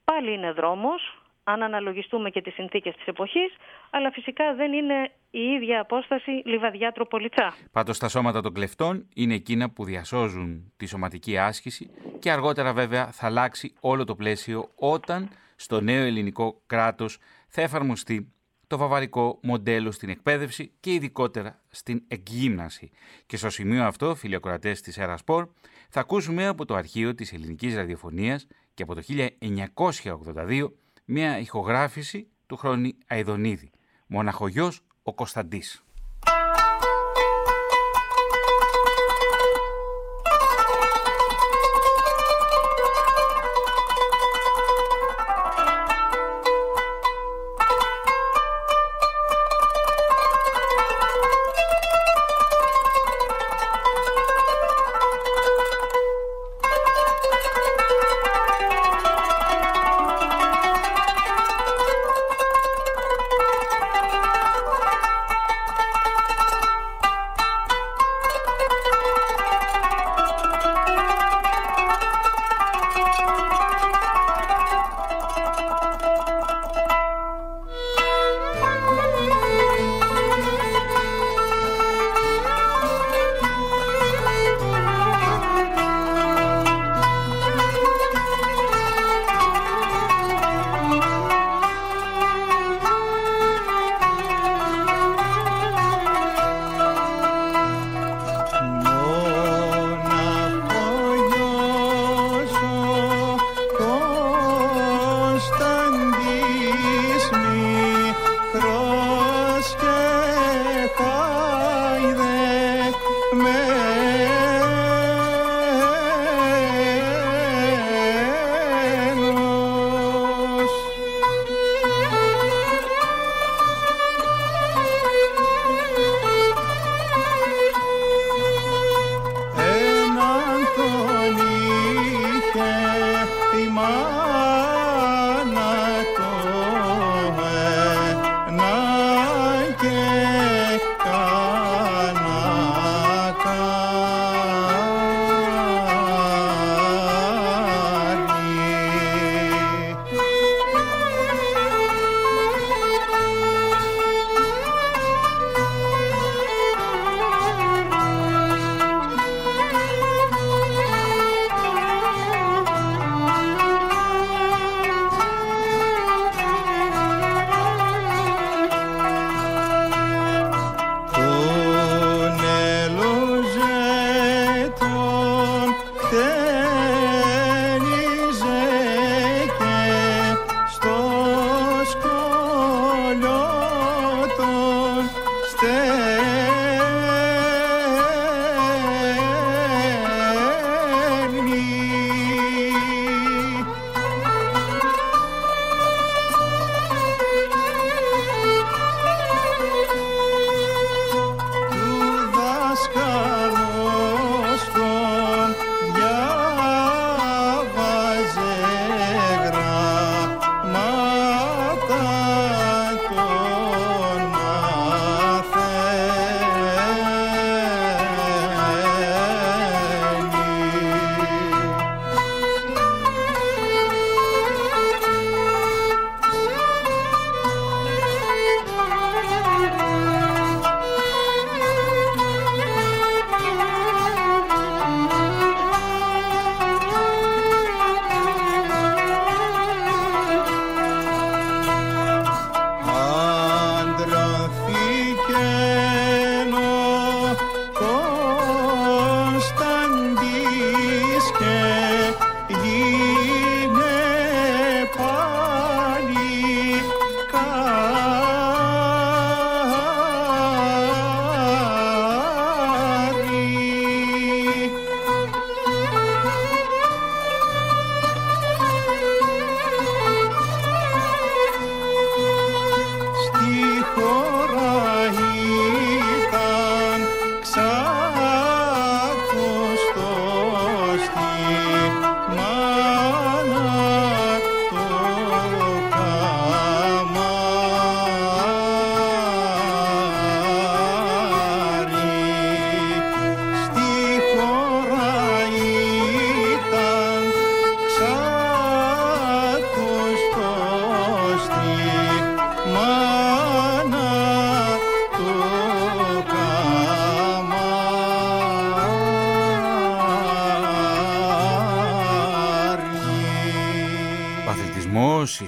Πάλι είναι δρόμος, αν αναλογιστούμε και τις συνθήκες της εποχής, αλλά φυσικά δεν είναι η ίδια απόσταση λιβαδιά τροπολιτσά. Πάντως τα σώματα των κλεφτών είναι εκείνα που διασώζουν τη σωματική άσκηση και αργότερα βέβαια θα αλλάξει όλο το πλαίσιο όταν στο νέο ελληνικό κράτος θα εφαρμοστεί το βαβαρικό μοντέλο στην εκπαίδευση και ειδικότερα στην εκγύμναση. Και στο σημείο αυτό, φίλοι ακροατές της Ερασπορ, θα ακούσουμε από το αρχείο της ελληνικής ραδιοφωνίας και από το 1982 μια ηχογράφηση του Χρόνη Αιδονίδη. Μοναχογιός ο Κωνσταντής.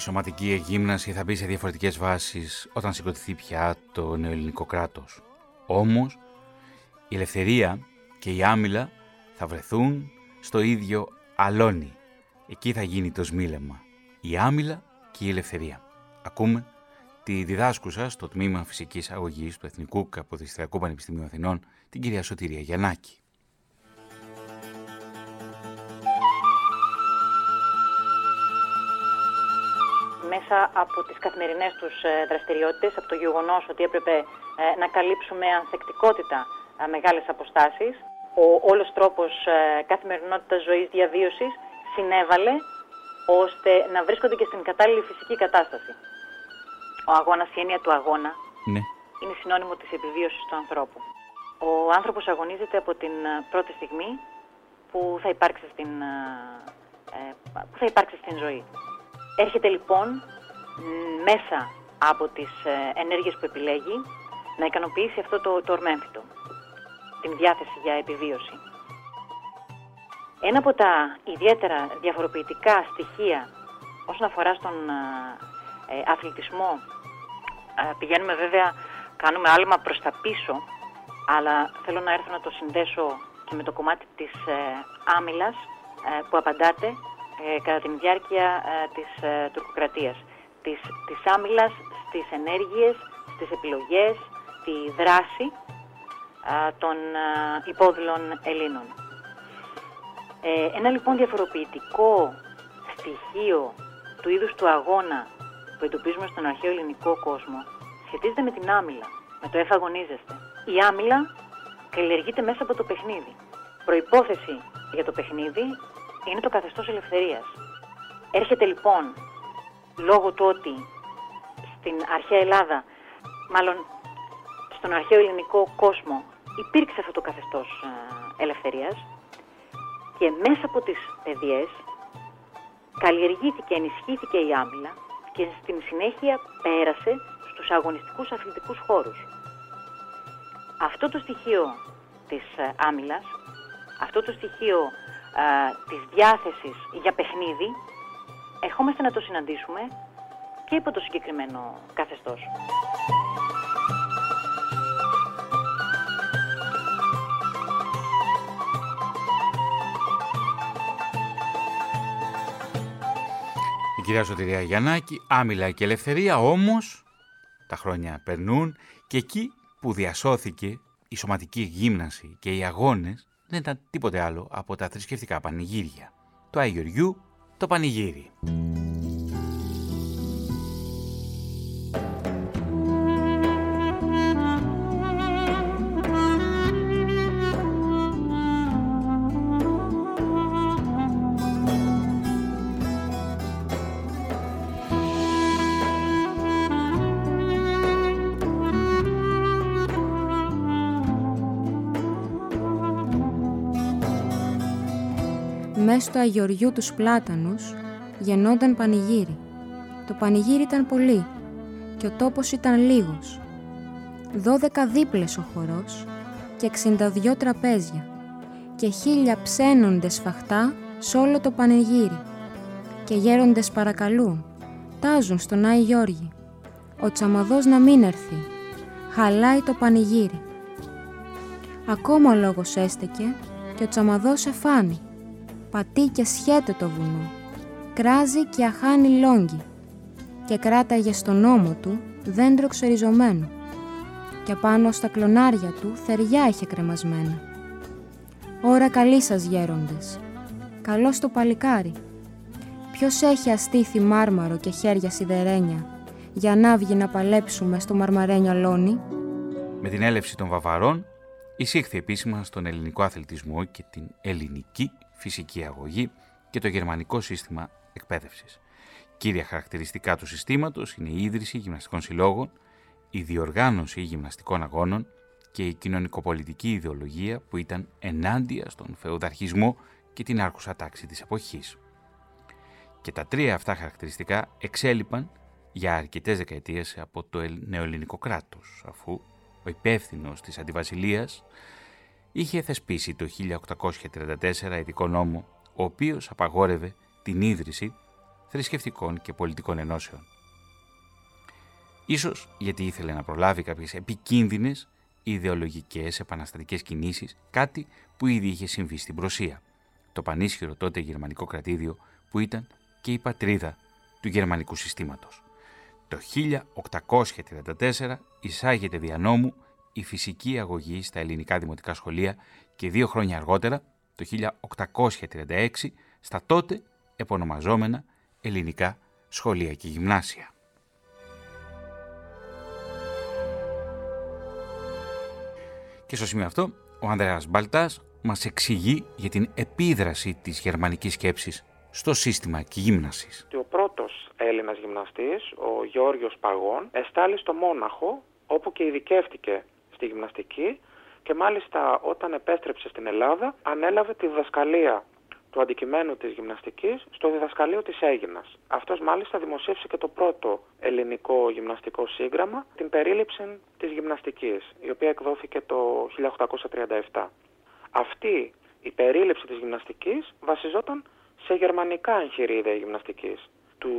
Σωματική εγύμναση θα μπει σε διαφορετικές βάσεις όταν συγκροτηθεί πια το νεοελληνικό κράτος. Όμως, η ελευθερία και η άμυλα θα βρεθούν στο ίδιο αλόνι. Εκεί θα γίνει το σμήλεμα. Η άμυλα και η ελευθερία. Ακούμε τη διδάσκουσα στο τμήμα φυσικής αγωγής του Εθνικού Καποδιστριακού Πανεπιστημίου Αθηνών, την κυρία Σωτηρία Γιαννάκη. Μέσα από τις καθημερινές τους ε, δραστηριότητες, από το γεγονός ότι έπρεπε ε, να καλύψουμε ανθεκτικότητα ε, μεγάλες αποστάσεις. Ο όλος τρόπος καθημερινότητας ζωής διαβίωσης συνέβαλε ώστε να βρίσκονται και στην κατάλληλη φυσική κατάσταση. Ο αγώνας, η έννοια του αγώνα, ναι. είναι συνώνυμο της επιβίωσης του ανθρώπου. Ο άνθρωπος αγωνίζεται από την πρώτη στιγμή που θα υπάρξει στην, που θα υπάρξει στην ζωή. Έρχεται λοιπόν μέσα από τις ε, ενέργειες που επιλέγει να ικανοποιήσει αυτό το, το ορμέμφυτο, την διάθεση για επιβίωση. Ένα από τα ιδιαίτερα διαφοροποιητικά στοιχεία όσον αφορά στον ε, ε αθλητισμό, ε, πηγαίνουμε βέβαια, κάνουμε άλμα προς τα πίσω, αλλά θέλω να έρθω να το συνδέσω και με το κομμάτι της ε, άμυλας που απαντάτε ε, κατά τη διάρκεια ε, της ε, τουρκοκρατίας. Της, της άμυλας στις ενέργειες, στις επιλογές, τη δράση των υπόδηλων Ελλήνων. Ένα λοιπόν διαφοροποιητικό στοιχείο του είδους του αγώνα που εντοπίζουμε στον αρχαίο ελληνικό κόσμο σχετίζεται με την άμυλα, με το εφαγωνίζεστε. Η άμυλα καλλιεργείται μέσα από το παιχνίδι. Προϋπόθεση για το παιχνίδι είναι το καθεστώς ελευθερίας. Έρχεται λοιπόν, λόγω του ότι στην αρχαία Ελλάδα, μάλλον στον αρχαίο ελληνικό κόσμο, υπήρξε αυτό το καθεστώς ε, ελευθερίας και μέσα από τις παιδιές καλλιεργήθηκε, ενισχύθηκε η άμυλα και στην συνέχεια πέρασε στους αγωνιστικούς αθλητικούς χώρους. Αυτό το στοιχείο της ε, άμυλας, αυτό το στοιχείο α, της διάθεσης για παιχνίδι, ερχόμαστε να το συναντήσουμε και υπό το συγκεκριμένο καθεστώς. Η κυρία Σωτηρία Γιαννάκη, άμυλα και ελευθερία, όμως τα χρόνια περνούν και εκεί που διασώθηκε η σωματική γύμναση και οι αγώνες δεν ήταν τίποτε άλλο από τα θρησκευτικά πανηγύρια. Το Αγιοριού, το πανηγύρι. Μες στο αγιοριού τους πλάτανους γεννόνταν πανηγύρι. Το πανηγύρι ήταν πολύ και ο τόπος ήταν λίγος. Δώδεκα δίπλες ο χορός και 62 τραπέζια και χίλια ψένοντες σφαχτά σ' όλο το πανηγύρι. Και γέροντες παρακαλούν, τάζουν στον Άι Γιώργη. Ο τσαμαδός να μην έρθει, χαλάει το πανηγύρι. Ακόμα ο λόγος έστεκε και ο τσαμαδός εφάνει πατεί και σχέται το βουνό, κράζει και αχάνει λόγκι και κράταγε στον ώμο του δέντρο ξεριζωμένο και πάνω στα κλονάρια του θεριά είχε κρεμασμένα. Ωρα καλή σας γέροντες, καλώς το παλικάρι. Ποιος έχει αστήθη μάρμαρο και χέρια σιδερένια για να βγει να παλέψουμε στο μαρμαρένιο λόνι. Με την έλευση των Βαβαρών εισήχθη επίσημα στον ελληνικό αθλητισμό και την ελληνική φυσική αγωγή και το γερμανικό σύστημα εκπαίδευσης. Κύρια χαρακτηριστικά του συστήματος είναι η ίδρυση γυμναστικών συλλόγων, η διοργάνωση γυμναστικών αγώνων και η κοινωνικοπολιτική ιδεολογία που ήταν ενάντια στον φεουδαρχισμό και την άρχουσα τάξη της εποχής. Και τα τρία αυτά χαρακτηριστικά εξέλιπαν για αρκετές δεκαετίες από το νεοελληνικό κράτος, αφού ο υπεύθυνος της αντιβασιλείας είχε θεσπίσει το 1834 ειδικό νόμο, ο οποίος απαγόρευε την ίδρυση θρησκευτικών και πολιτικών ενώσεων. Ίσως γιατί ήθελε να προλάβει κάποιες επικίνδυνες ιδεολογικές επαναστατικές κινήσεις, κάτι που ήδη είχε συμβεί στην Προσία, το πανίσχυρο τότε γερμανικό κρατήδιο που ήταν και η πατρίδα του γερμανικού συστήματος. Το 1834 εισάγεται δια νόμου η φυσική αγωγή στα ελληνικά δημοτικά σχολεία και δύο χρόνια αργότερα, το 1836, στα τότε επωνομαζόμενα ελληνικά σχολεία και γυμνάσια. Και στο σημείο αυτό, ο Ανδρέας Μπαλτάς μας εξηγεί για την επίδραση της γερμανικής σκέψης στο σύστημα και γύμνασης. Ο πρώτος Έλληνας γυμναστής, ο Γιώργος Παγών, εστάλει στο Μόναχο, όπου και ειδικεύτηκε στη γυμναστική και μάλιστα όταν επέστρεψε στην Ελλάδα ανέλαβε τη διδασκαλία του αντικειμένου της γυμναστικής στο διδασκαλείο της Έγινας. Αυτός μάλιστα δημοσίευσε και το πρώτο ελληνικό γυμναστικό σύγγραμμα, την περίληψη της γυμναστικής, η οποία εκδόθηκε το 1837. Αυτή η περίληψη της γυμναστικής βασιζόταν σε γερμανικά εγχειρίδια γυμναστικής του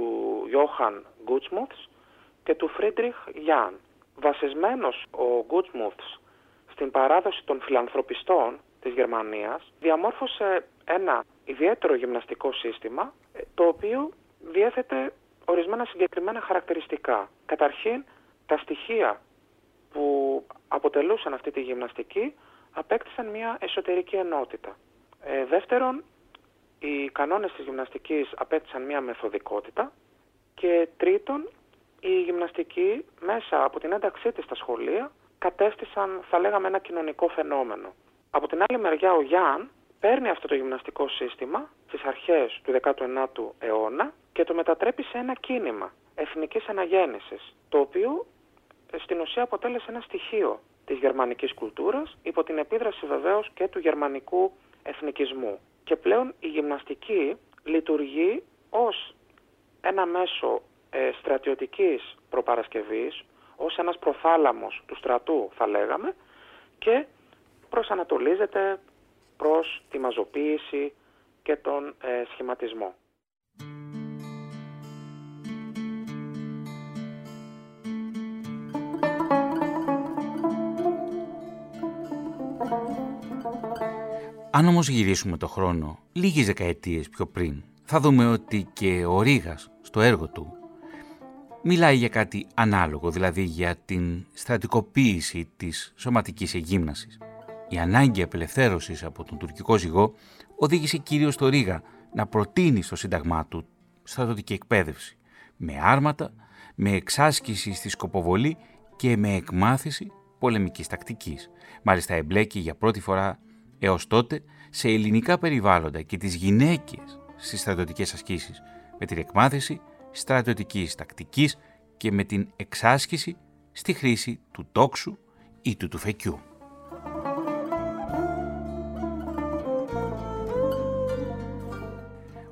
Johann Gutsmuths και του Friedrich Jahn. Βασισμένος ο Gutsmuths στην παράδοση των φιλανθρωπιστών της Γερμανίας, διαμόρφωσε ένα ιδιαίτερο γυμναστικό σύστημα, ε, το οποίο διέθετε ορισμένα συγκεκριμένα χαρακτηριστικά. Καταρχήν, τα στοιχεία που αποτελούσαν αυτή τη γυμναστική απέκτησαν μια εσωτερική ενότητα. Ε, δεύτερον, οι κανόνες της γυμναστικής απέκτησαν μια μεθοδικότητα και τρίτον, η γυμναστική μέσα από την ένταξή της στα σχολεία κατέστησαν, θα λέγαμε, ένα κοινωνικό φαινόμενο. Από την άλλη μεριά ο Γιάν παίρνει αυτό το γυμναστικό σύστημα στις αρχές του 19ου αιώνα και το μετατρέπει σε ένα κίνημα εθνικής αναγέννησης, το οποίο ε, στην ουσία αποτέλεσε ένα στοιχείο της γερμανικής κουλτούρας υπό την επίδραση βεβαίως και του γερμανικού εθνικισμού. Και πλέον η γυμναστική λειτουργεί ως ένα μέσο ε, στρατιωτικής προπαρασκευής, ως ένας προθάλαμος του στρατού θα λέγαμε και προσανατολίζεται προς τη μαζοποίηση και τον ε, σχηματισμό. Αν όμως γυρίσουμε το χρόνο λίγες δεκαετίες πιο πριν, θα δούμε ότι και ο Ρήγας στο έργο του μιλάει για κάτι ανάλογο, δηλαδή για την στρατικοποίηση της σωματικής εγύμνασης. Η ανάγκη απελευθέρωσης από τον τουρκικό ζυγό οδήγησε κυρίως το Ρήγα να προτείνει στο σύνταγμά του στρατιωτική εκπαίδευση, με άρματα, με εξάσκηση στη σκοποβολή και με εκμάθηση πολεμικής τακτικής. Μάλιστα εμπλέκει για πρώτη φορά έως τότε σε ελληνικά περιβάλλοντα και τις γυναίκες στις στρατιωτικές ασκήσεις, με την εκμάθηση στρατιωτικής τακτικής και με την εξάσκηση στη χρήση του τόξου ή του τουφεκιού.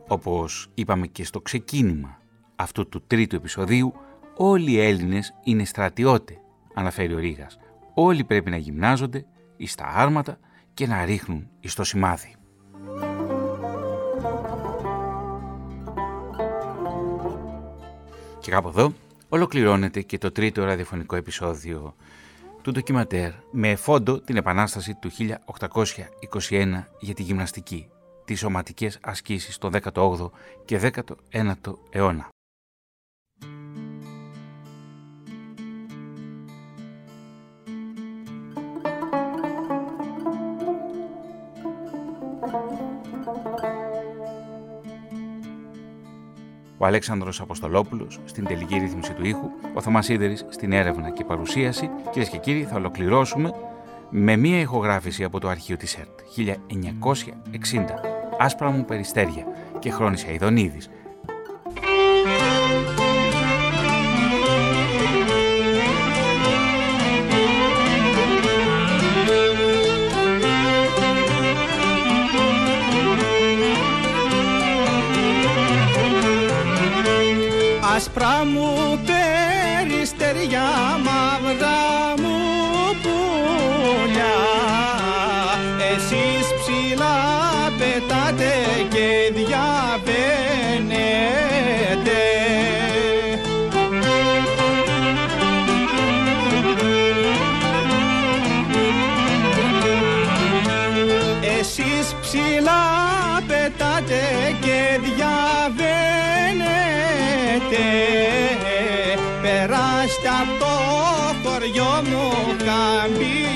Όπως είπαμε και στο ξεκίνημα αυτού του τρίτου επεισοδίου, όλοι οι Έλληνες είναι στρατιώτε, αναφέρει ο Ρήγας. Όλοι πρέπει να γυμνάζονται εις τα άρματα και να ρίχνουν εις το σημάδι. Και κάπου εδώ ολοκληρώνεται και το τρίτο ραδιοφωνικό επεισόδιο του ντοκιματέρ με φόντο την επανάσταση του 1821 για τη γυμναστική, τις σωματικές ασκήσεις το 18ο και 19ο αιώνα. Ο Αλέξανδρος Αποστολόπουλος στην τελική ρύθμιση του ήχου, ο Θωμάς Ίδερης στην έρευνα και παρουσίαση. Κυρίες και κύριοι, θα ολοκληρώσουμε με μία ηχογράφηση από το αρχείο της ΕΡΤ 1960. Άσπρα μου περιστέρια και χρόνισα Ιδονίδης άσπρα μου περιστεριά μαύρα μου πουλιά. Εσείς ψηλά πετάτε και διαβαίνετε. Εσείς ψηλά πετάτε και διαβαίνετε γίνεται Περάστε από το χωριό μου καμπυλώσετε